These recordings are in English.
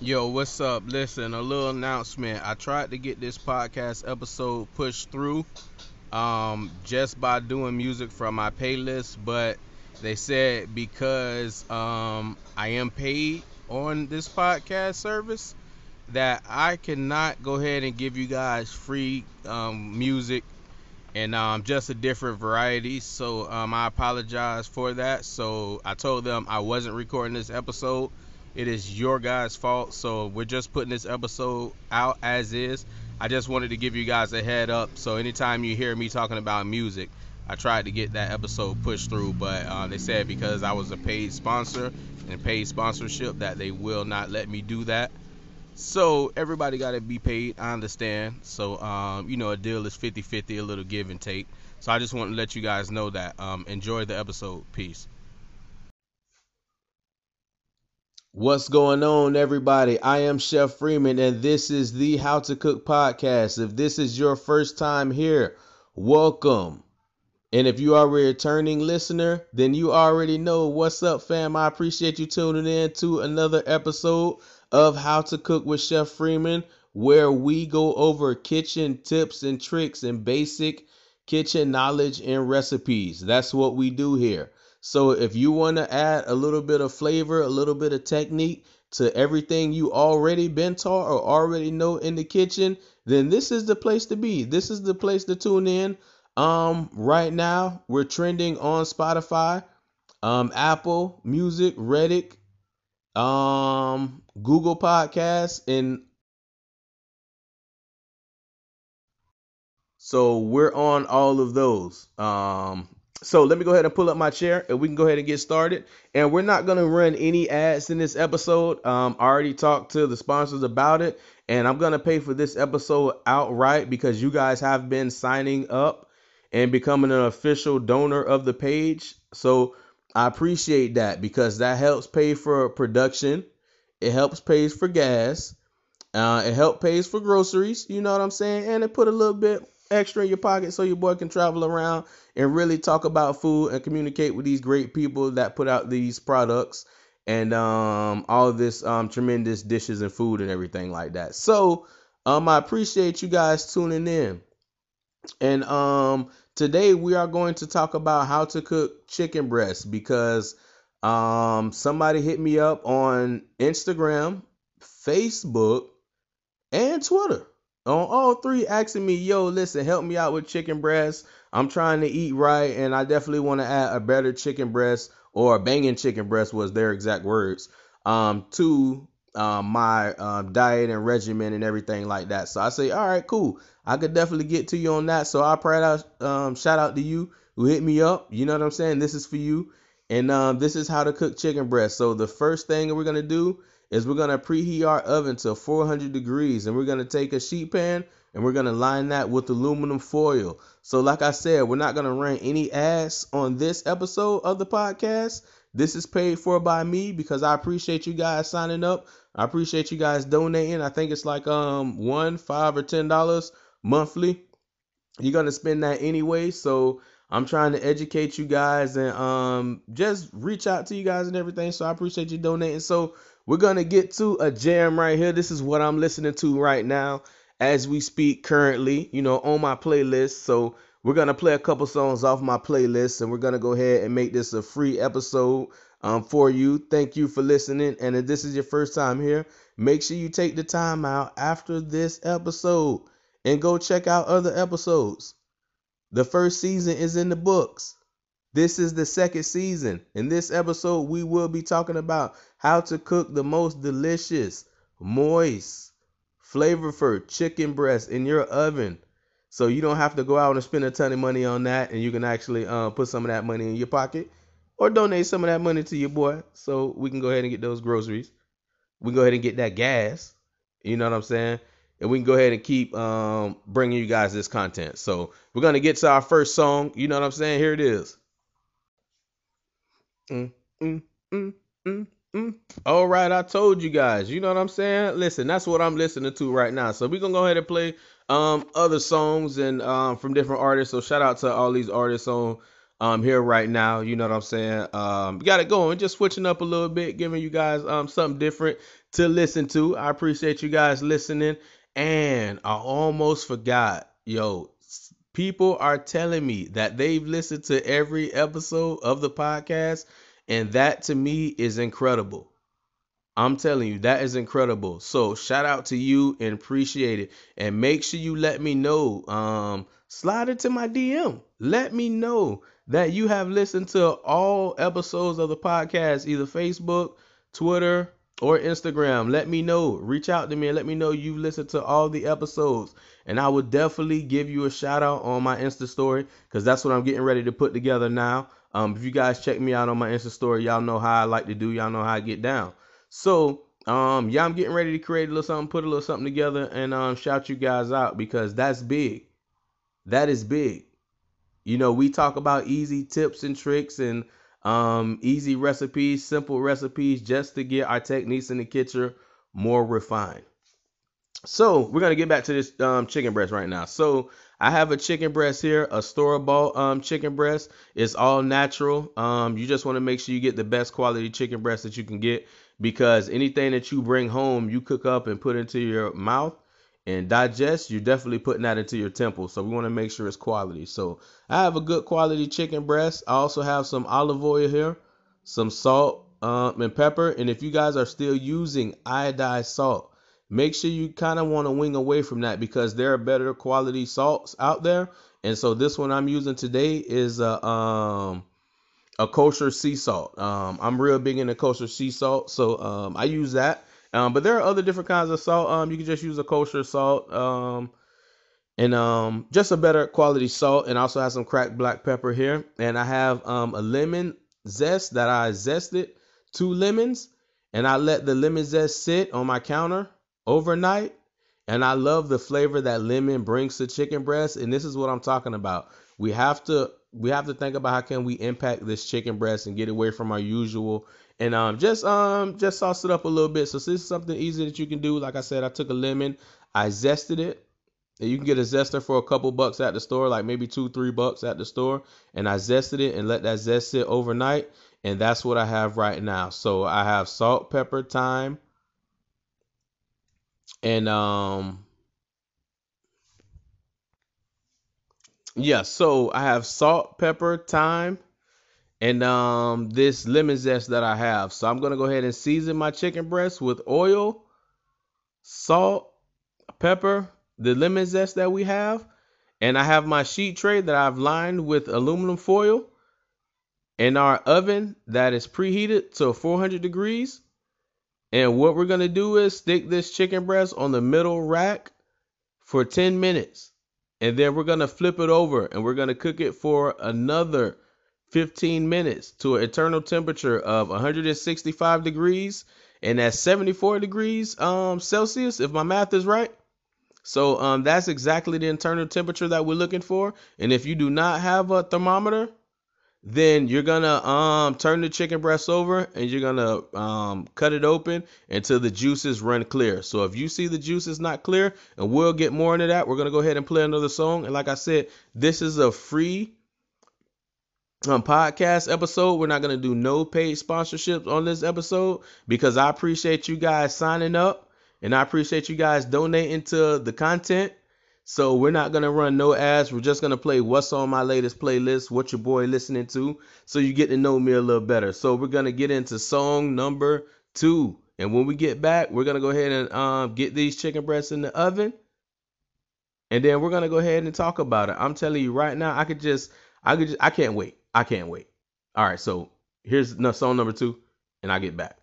Yo, what's up? Listen, a little announcement. I tried to get this podcast episode pushed through um, just by doing music from my playlist, but they said because um, I am paid on this podcast service that I cannot go ahead and give you guys free um, music and um, just a different variety. So um, I apologize for that. So I told them I wasn't recording this episode it is your guys' fault. So we're just putting this episode out as is. I just wanted to give you guys a head up. So anytime you hear me talking about music, I tried to get that episode pushed through, but uh, they said because I was a paid sponsor and paid sponsorship that they will not let me do that. So everybody got to be paid. I understand. So um, you know, a deal is 50-50, a little give and take. So I just want to let you guys know that. Um, enjoy the episode. Peace. What's going on, everybody? I am Chef Freeman, and this is the How to Cook podcast. If this is your first time here, welcome. And if you are a returning listener, then you already know what's up, fam. I appreciate you tuning in to another episode of How to Cook with Chef Freeman, where we go over kitchen tips and tricks and basic kitchen knowledge and recipes. That's what we do here. So if you want to add a little bit of flavor, a little bit of technique to everything you already been taught or already know in the kitchen, then this is the place to be. This is the place to tune in. Um, right now we're trending on Spotify, um, Apple Music, Reddit, um, Google Podcasts, and so we're on all of those. Um, so let me go ahead and pull up my chair and we can go ahead and get started. And we're not going to run any ads in this episode. Um, I already talked to the sponsors about it, and I'm going to pay for this episode outright because you guys have been signing up and becoming an official donor of the page. So I appreciate that because that helps pay for production. It helps pays for gas. Uh, it helps pays for groceries. You know what I'm saying? And it put a little bit extra in your pocket so your boy can travel around and really talk about food and communicate with these great people that put out these products and um, all this um, tremendous dishes and food and everything like that. So um, I appreciate you guys tuning in. And um, today we are going to talk about how to cook chicken breast because um, somebody hit me up on Instagram, Facebook, and Twitter on all three asking me, yo, listen, help me out with chicken breast. I'm trying to eat right, and I definitely want to add a better chicken breast or a banging chicken breast was their exact words um, to um, my um, diet and regimen and everything like that. So I say, all right, cool. I could definitely get to you on that. So I um, shout out to you who hit me up. You know what I'm saying? This is for you, and um, this is how to cook chicken breast. So the first thing we're gonna do is we're going to preheat our oven to 400 degrees and we're going to take a sheet pan and we're going to line that with aluminum foil. So like I said, we're not going to run any ads on this episode of the podcast. This is paid for by me because I appreciate you guys signing up. I appreciate you guys donating. I think it's like um one, five, or ten dollars monthly. You're gonna spend that anyway, so I'm trying to educate you guys and um just reach out to you guys and everything. So I appreciate you donating. So we're to get to a jam right here. This is what I'm listening to right now as we speak currently, you know, on my playlist. So we're to play a couple songs off my playlist and we're to go ahead and make this a free episode um, for you. Thank you for listening. And if this is your first time here, make sure you take the time out after this episode and go check out other episodes. The first season is in the books. This is the second season. In this episode, we will be talking about how to cook the most delicious, moist, flavorful chicken breast in your oven. So you don't have to go out and spend a ton of money on that, and you can actually uh, put some of that money in your pocket or donate some of that money to your boy so we can go ahead and get those groceries. We go ahead and get that gas. You know what I'm saying? And we can go ahead and keep um, bringing you guys this content. So we're to get to our first song. You know what I'm saying? Here it is. Mm, mm, mm, mm, mm. All right, I told you guys. You know what I'm saying? Listen, that's what I'm listening to right now. So we're gonna go ahead and play um other songs and um from different artists. So shout out to all these artists on um here right now. You know what I'm saying? Um, got it going, just switching up a little bit, giving you guys um something different to listen to. I appreciate you guys listening, and I almost forgot, yo. People are telling me that they've listened to every episode of the podcast, and that to me is incredible. I'm telling you, that is incredible. So shout out to you and appreciate it. And make sure you let me know. Um, slide into my DM. Let me know that you have listened to all episodes of the podcast, either Facebook, Twitter, or Instagram. Let me know. Reach out to me and let me know you've listened to all the episodes. And I will definitely give you a shout out on my Insta story because that's what I'm getting ready to put together now. Um, if you guys check me out on my Insta story, y'all know how I like to do. Y'all know how I get down. So, um, yeah, I'm getting ready to create a little something, put a little something together, and um, shout you guys out because that's big. That is big. You know, we talk about easy tips and tricks and um, easy recipes, simple recipes, just to get our techniques in the kitchen more refined. So we're gonna get back to this um, chicken breast right now. So I have a chicken breast here, a store bought um, chicken breast. It's all natural. Um, you just want to make sure you get the best quality chicken breast that you can get because anything that you bring home, you cook up and put into your mouth and digest, you're definitely putting that into your temple. So we want to make sure it's quality. So I have a good quality chicken breast. I also have some olive oil here, some salt um, and pepper. And if you guys are still using iodized salt, make sure you kind of want to wing away from that because there are better quality salts out there. And so this one I'm using today is a um a kosher sea salt. Um, I'm real big into kosher sea salt, so um, I use that. Um, but there are other different kinds of salt. Um, you can just use a kosher salt. Um, and um, just a better quality salt, and also have some cracked black pepper here. And I have um a lemon zest that I zested, two lemons, and I let the lemon zest sit on my counter overnight. And I love the flavor that lemon brings to chicken breast. And this is what I'm talking about. We have to we have to think about how can we impact this chicken breast and get away from our usual and um just um just sauce it up a little bit. So this is something easy that you can do. Like I said, I took a lemon, I zested it. And you can get a zester for a couple bucks at the store, like maybe two, three bucks at the store. And I zested it and let that zest sit overnight. And that's what I have right now. So I have salt, pepper, thyme, and um yeah, so I have salt, pepper, thyme, and um this lemon zest that I have. So I'm gonna go ahead and season my chicken breast with oil, salt, pepper, the lemon zest that we have, and I have my sheet tray that I've lined with aluminum foil, and our oven that is preheated to 400 degrees. And what we're gonna do is stick this chicken breast on the middle rack for 10 minutes. And then we're to flip it over and we're to cook it for another 15 minutes to an eternal temperature of 165 degrees and at 74 degrees um, Celsius, if my math is right. So um, that's exactly the internal temperature that we're looking for. And if you do not have a thermometer, then you're gonna um turn the chicken breast over and you're gonna um cut it open until the juices run clear. So if you see the juices not clear, and we'll get more into that, we're gonna go ahead and play another song. And like I said, this is a free um, podcast episode. We're not gonna do no paid sponsorships on this episode because I appreciate you guys signing up and I appreciate you guys donating to the content. So we're not gonna run no ads. We're just gonna play what's on my latest playlist, what your boy listening to, so you get to know me a little better. So we're gonna get into song number two, and when we get back, we're gonna go ahead and um, get these chicken breasts in the oven, and then we're gonna go ahead and talk about it. I'm telling you right now, I could just, I could, just, I can't wait. I can't wait. All right, so here's song number two, and I get back.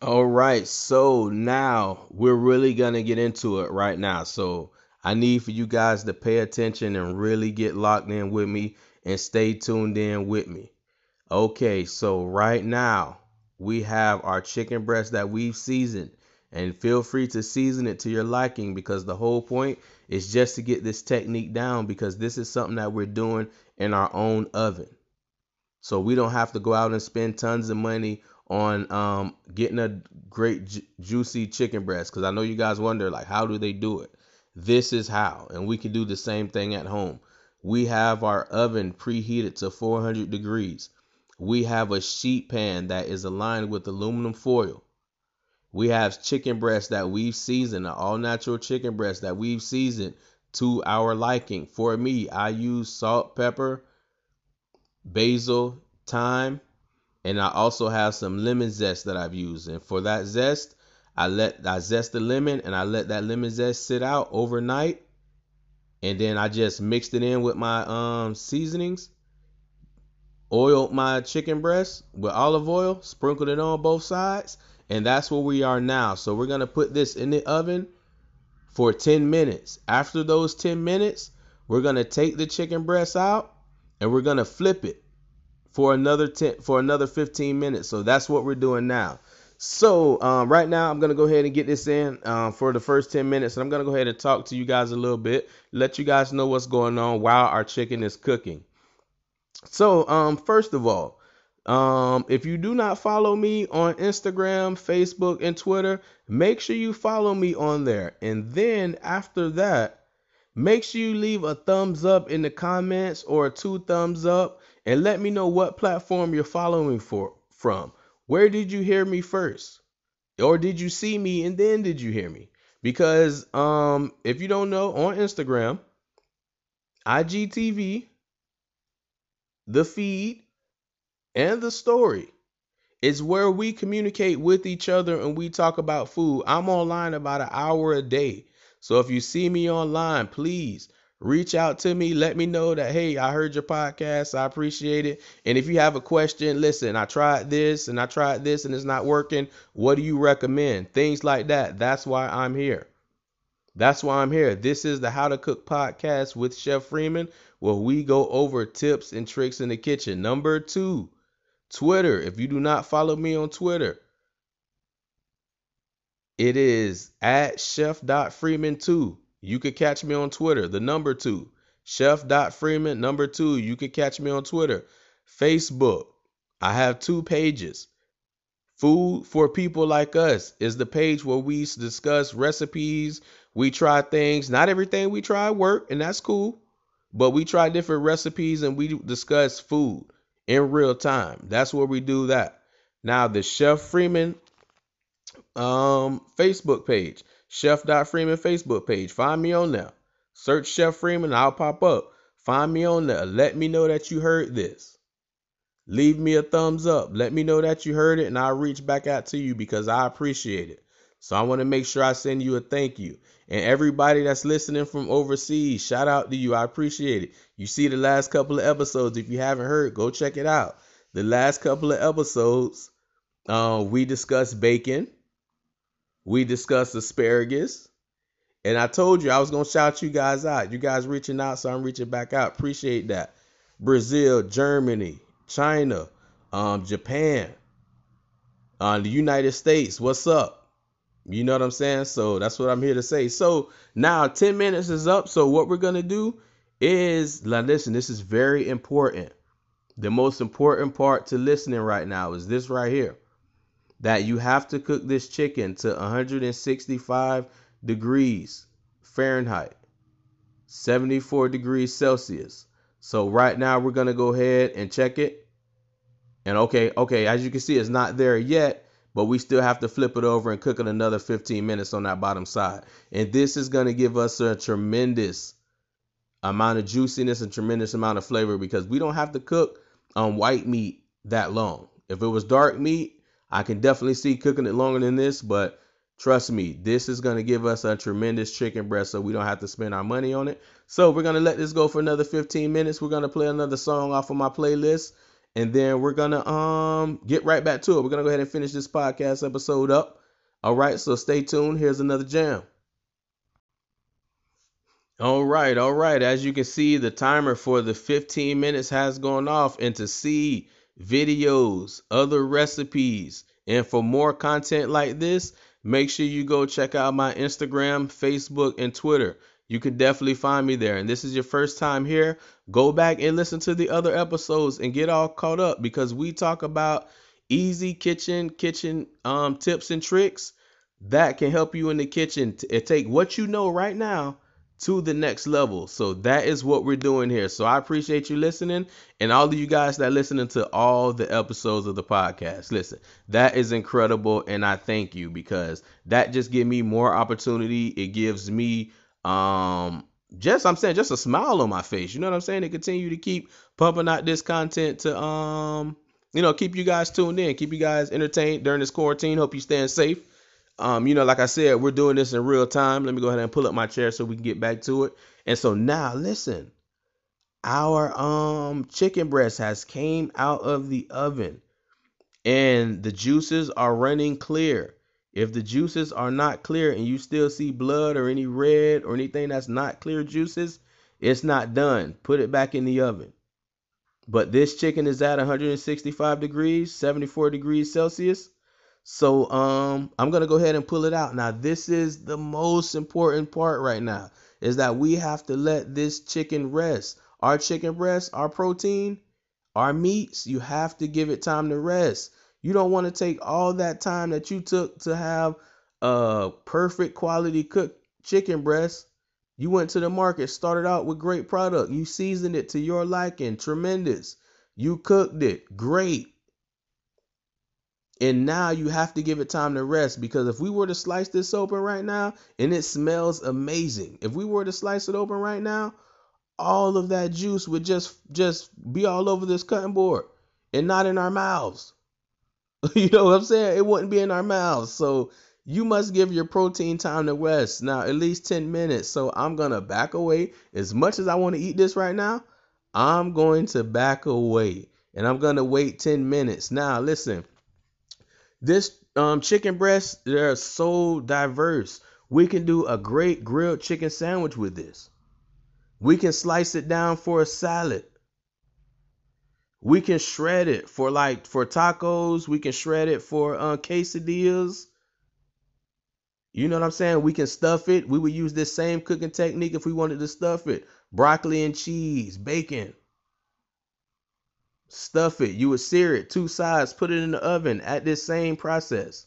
All right, so now we're really gonna get into it right now. So I need for you guys to pay attention and really get locked in with me and stay tuned in with me. Okay, so right now we have our chicken breast that we've seasoned. And feel free to season it to your liking because the whole point is just to get this technique down because this is something that we're doing in our own oven. So we don't have to go out and spend tons of money on um, getting a great ju- juicy chicken breast because I know you guys wonder like how do they do it. This is how, and we can do the same thing at home. We have our oven preheated to 400 degrees. We have a sheet pan that is aligned with aluminum foil. We have chicken breasts that we've seasoned, all natural chicken breasts that we've seasoned to our liking. For me, I use salt, pepper, basil, thyme, and I also have some lemon zest that I've used. And for that zest, I let I zest the lemon and I let that lemon zest sit out overnight. And then I just mixed it in with my um seasonings. Oiled my chicken breast with olive oil, sprinkled it on both sides, and that's where we are now. So we're gonna put this in the oven for 10 minutes. After those 10 minutes, we're gonna take the chicken breast out and we're gonna flip it for another 10 for another 15 minutes. So that's what we're doing now. So um, right now, I'm gonna go ahead and get this in uh, for the first 10 minutes, and I'm gonna go ahead and talk to you guys a little bit, let you guys know what's going on while our chicken is cooking. So um, first of all, um, if you do not follow me on Instagram, Facebook, and Twitter, make sure you follow me on there. And then after that, make sure you leave a thumbs up in the comments or two thumbs up and let me know what platform you're following for from. Where did you hear me first? Or did you see me and then did you hear me? Because um if you don't know on Instagram, IGTV, the feed, and the story is where we communicate with each other and we talk about food. I'm online about an hour a day. So if you see me online, please reach out to me. Let me know that, hey, I heard your podcast. I appreciate it. And if you have a question, listen, I tried this and I tried this and it's not working. What do you recommend? Things like that. That's why I'm here. That's why I'm here. This is the How to Cook podcast with Chef Freeman, where we go over tips and tricks in the kitchen. Number two, Twitter. If you do not follow me on Twitter, it is at chef.freeman2. You could catch me on Twitter, the number two. Chef.freeman, number two. You could catch me on Twitter. Facebook. I have two pages. Food for people like us is the page where we discuss recipes. We try things. Not everything we try work, and that's cool. But we try different recipes and we discuss food in real time. That's where we do that. Now the Chef Freeman um Facebook page, Chef Freeman Facebook page. Find me on there. Search Chef Freeman, I'll pop up. Find me on there. Let me know that you heard this. Leave me a thumbs up. Let me know that you heard it, and I'll reach back out to you because I appreciate it. So I want to make sure I send you a thank you. And everybody that's listening from overseas, shout out to you. I appreciate it. You see the last couple of episodes. If you haven't heard, go check it out. The last couple of episodes, uh, we discussed bacon. We discussed asparagus. And I told you I was going to shout you guys out. You guys reaching out, so I'm reaching back out. Appreciate that. Brazil, Germany, China, um, Japan, uh, the United States. What's up? You know what I'm saying? So that's what I'm here to say. So now 10 minutes is up. So what we're going to do is now listen, this is very important. The most important part to listening right now is this right here. That you have to cook this chicken to 165 degrees Fahrenheit, 74 degrees Celsius. So right now we're going to go ahead and check it. And okay, okay, as you can see, it's not there yet but we still have to flip it over and cook it another 15 minutes on that bottom side. And this is going to give us a tremendous amount of juiciness and tremendous amount of flavor because we don't have to cook on white meat that long. If it was dark meat, I can definitely see cooking it longer than this, but trust me, this is going to give us a tremendous chicken breast so we don't have to spend our money on it. So we're going to let this go for another 15 minutes. We're going to play another song off of my playlist and then we're gonna um get right back to it. We're gonna go ahead and finish this podcast episode up. All right, so stay tuned. Here's another jam. All right, all right. As you can see, the timer for the 15 minutes has gone off. And to see videos, other recipes, and for more content like this, make sure you go check out my Instagram, Facebook, and Twitter you can definitely find me there. And this is your first time here, go back and listen to the other episodes and get all caught up because we talk about easy kitchen kitchen um, tips and tricks that can help you in the kitchen take what you know right now to the next level. So that is what we're doing here. So I appreciate you listening and all of you guys that listening to all the episodes of the podcast. Listen, that is incredible and I thank you because that just give me more opportunity. It gives me um just I'm saying just a smile on my face. You know what I'm saying? To continue to keep pumping out this content to um you know keep you guys tuned in, keep you guys entertained during this quarantine. Hope you staying safe. Um, you know, like I said, we're doing this in real time. Let me go ahead and pull up my chair so we can get back to it. And so now listen. Our um chicken breast has came out of the oven and the juices are running clear. If the juices are not clear and you still see blood or any red or anything that's not clear juices, it's not done. Put it back in the oven. But this chicken is at 165 degrees, 74 degrees Celsius. So um I'm gonna go ahead and pull it out. Now this is the most important part right now is that we have to let this chicken rest. Our chicken breast, our protein, our meats, you have to give it time to rest. You don't want to take all that time that you took to have a perfect quality cooked chicken breast. You went to the market, started out with great product. You seasoned it to your liking, tremendous. You cooked it, great. And now you have to give it time to rest because if we were to slice this open right now and it smells amazing, if we were to slice it open right now, all of that juice would just just be all over this cutting board and not in our mouths. you know what I'm saying? It wouldn't be in our mouths. So you must give your protein time to rest. Now, at least 10 minutes. So I'm going to back away. As much as I want to eat this right now, I'm going to back away and I'm going to wait 10 minutes. Now, listen, this um, chicken breast, they're so diverse. We can do a great grilled chicken sandwich with this. We can slice it down for a salad. We can shred it for like for tacos. We can shred it for uh, quesadillas. You know what I'm saying? We can stuff it. We would use this same cooking technique if we wanted to stuff it. Broccoli and cheese, bacon. Stuff it. You would sear it two sides, put it in the oven at this same process.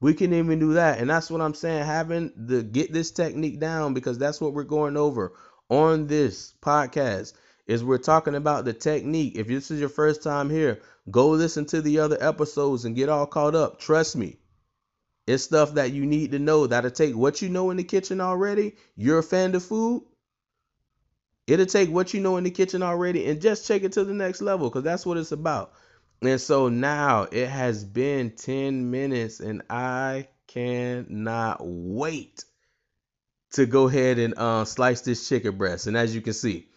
We can even do that. And that's what I'm saying. Having to get this technique down because that's what we're going over on this podcast is we're talking about the technique. If this is your first time here, go listen to the other episodes and get all caught up. Trust me. It's stuff that you need to know that'll take what you know in the kitchen already. You're a fan of food. It'll take what you know in the kitchen already and just take it to the next level because that's what it's about. And so now it has been 10 minutes and I cannot wait to go ahead and uh, slice this chicken breast. And as you can see,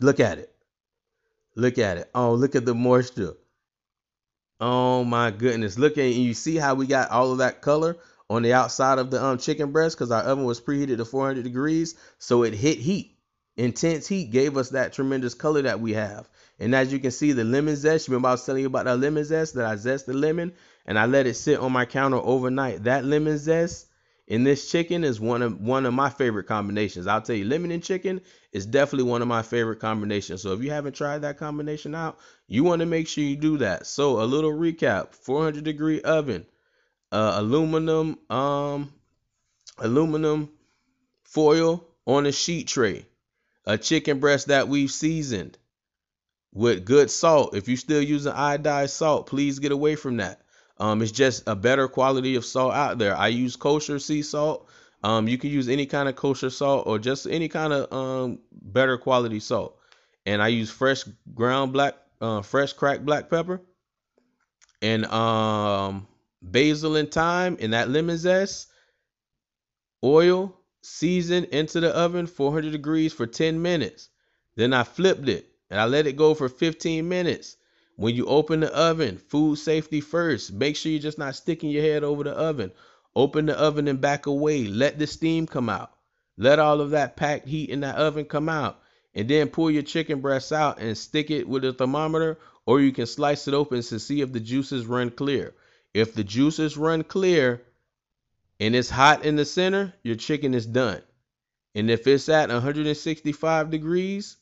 look at it. Look at it. Oh, look at the moisture. Oh my goodness. Look at you see how we got all of that color on the outside of the um, chicken breast because our oven was preheated to 400 degrees. So it hit heat intense heat gave us that tremendous color that we have. And as you can see, the lemon zest, remember I was telling you about that lemon zest that I zest the lemon and I let it sit on my counter overnight. That lemon zest in this chicken is one of one of my favorite combinations. I'll tell you, lemon and chicken is definitely one of my favorite combinations. So if you haven't tried that combination out, you want to make sure you do that. So a little recap: 400 degree oven, uh, aluminum, um, aluminum foil on a sheet tray a chicken breast that we've seasoned with good salt. If you're still using iodized salt, please get away from that. Um, it's just a better quality of salt out there. I use kosher sea salt. Um, you can use any kind of kosher salt or just any kind of um better quality salt. And I use fresh ground black, uh, fresh cracked black pepper, and um basil and thyme, and that lemon zest, oil, seasoned into the oven 400 degrees for 10 minutes. Then I flipped it and I let it go for 15 minutes. When you open the oven, food safety first. Make sure you're just not sticking your head over the oven. Open the oven and back away. Let the steam come out. Let all of that packed heat in that oven come out. And then pull your chicken breasts out and stick it with a thermometer, or you can slice it open to see if the juices run clear. If the juices run clear, and it's hot in the center, your chicken is done. And if it's at 165 degrees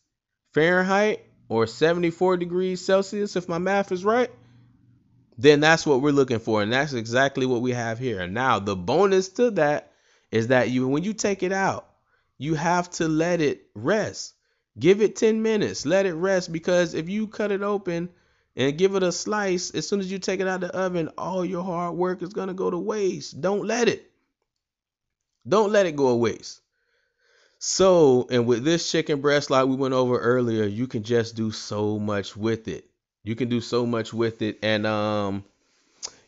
Fahrenheit or 74 degrees Celsius, if my math is right, then that's what we're looking for. And that's exactly what we have here. Now the bonus to that is that you when you take it out, you have to let it rest. Give it 10 minutes. Let it rest because if you cut it open and give it a slice, as soon as you take it out of the oven, all your hard work is going to go to waste. Don't let it. Don't let it go to waste. So, and with this chicken breast, like we went over earlier, you can just do so much with it. You can do so much with it. And, um,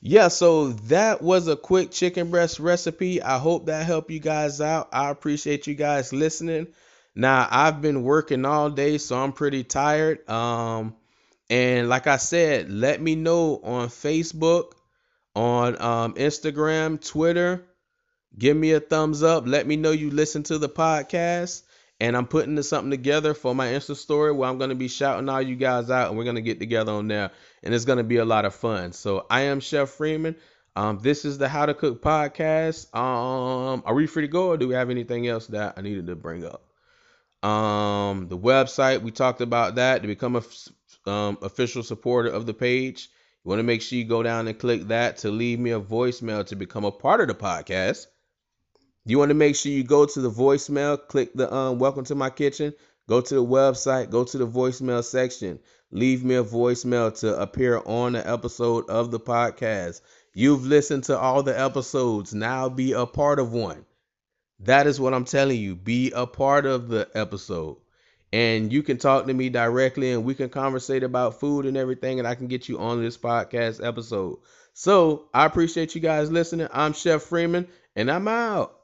yeah, so that was a quick chicken breast recipe. I hope that helped you guys out. I appreciate you guys listening. Now, I've been working all day, so I'm pretty tired. Um, and like I said, let me know on Facebook, on um, Instagram, Twitter. Give me a thumbs up. Let me know you listen to the podcast. And I'm putting this, something together for my Insta story where I'm going to be shouting all you guys out and we're going to get together on there. And it's going to be a lot of fun. So I am Chef Freeman. Um, this is the How to Cook podcast. Um, are we free to go or do we have anything else that I needed to bring up? Um, the website, we talked about that to become a um, official supporter of the page. You want to make sure you go down and click that to leave me a voicemail to become a part of the podcast. You want to make sure you go to the voicemail, click the um, welcome to my kitchen, go to the website, go to the voicemail section, leave me a voicemail to appear on the episode of the podcast. You've listened to all the episodes, now be a part of one. That is what I'm telling you. Be a part of the episode. And you can talk to me directly and we can conversate about food and everything, and I can get you on this podcast episode. So I appreciate you guys listening. I'm Chef Freeman, and I'm out.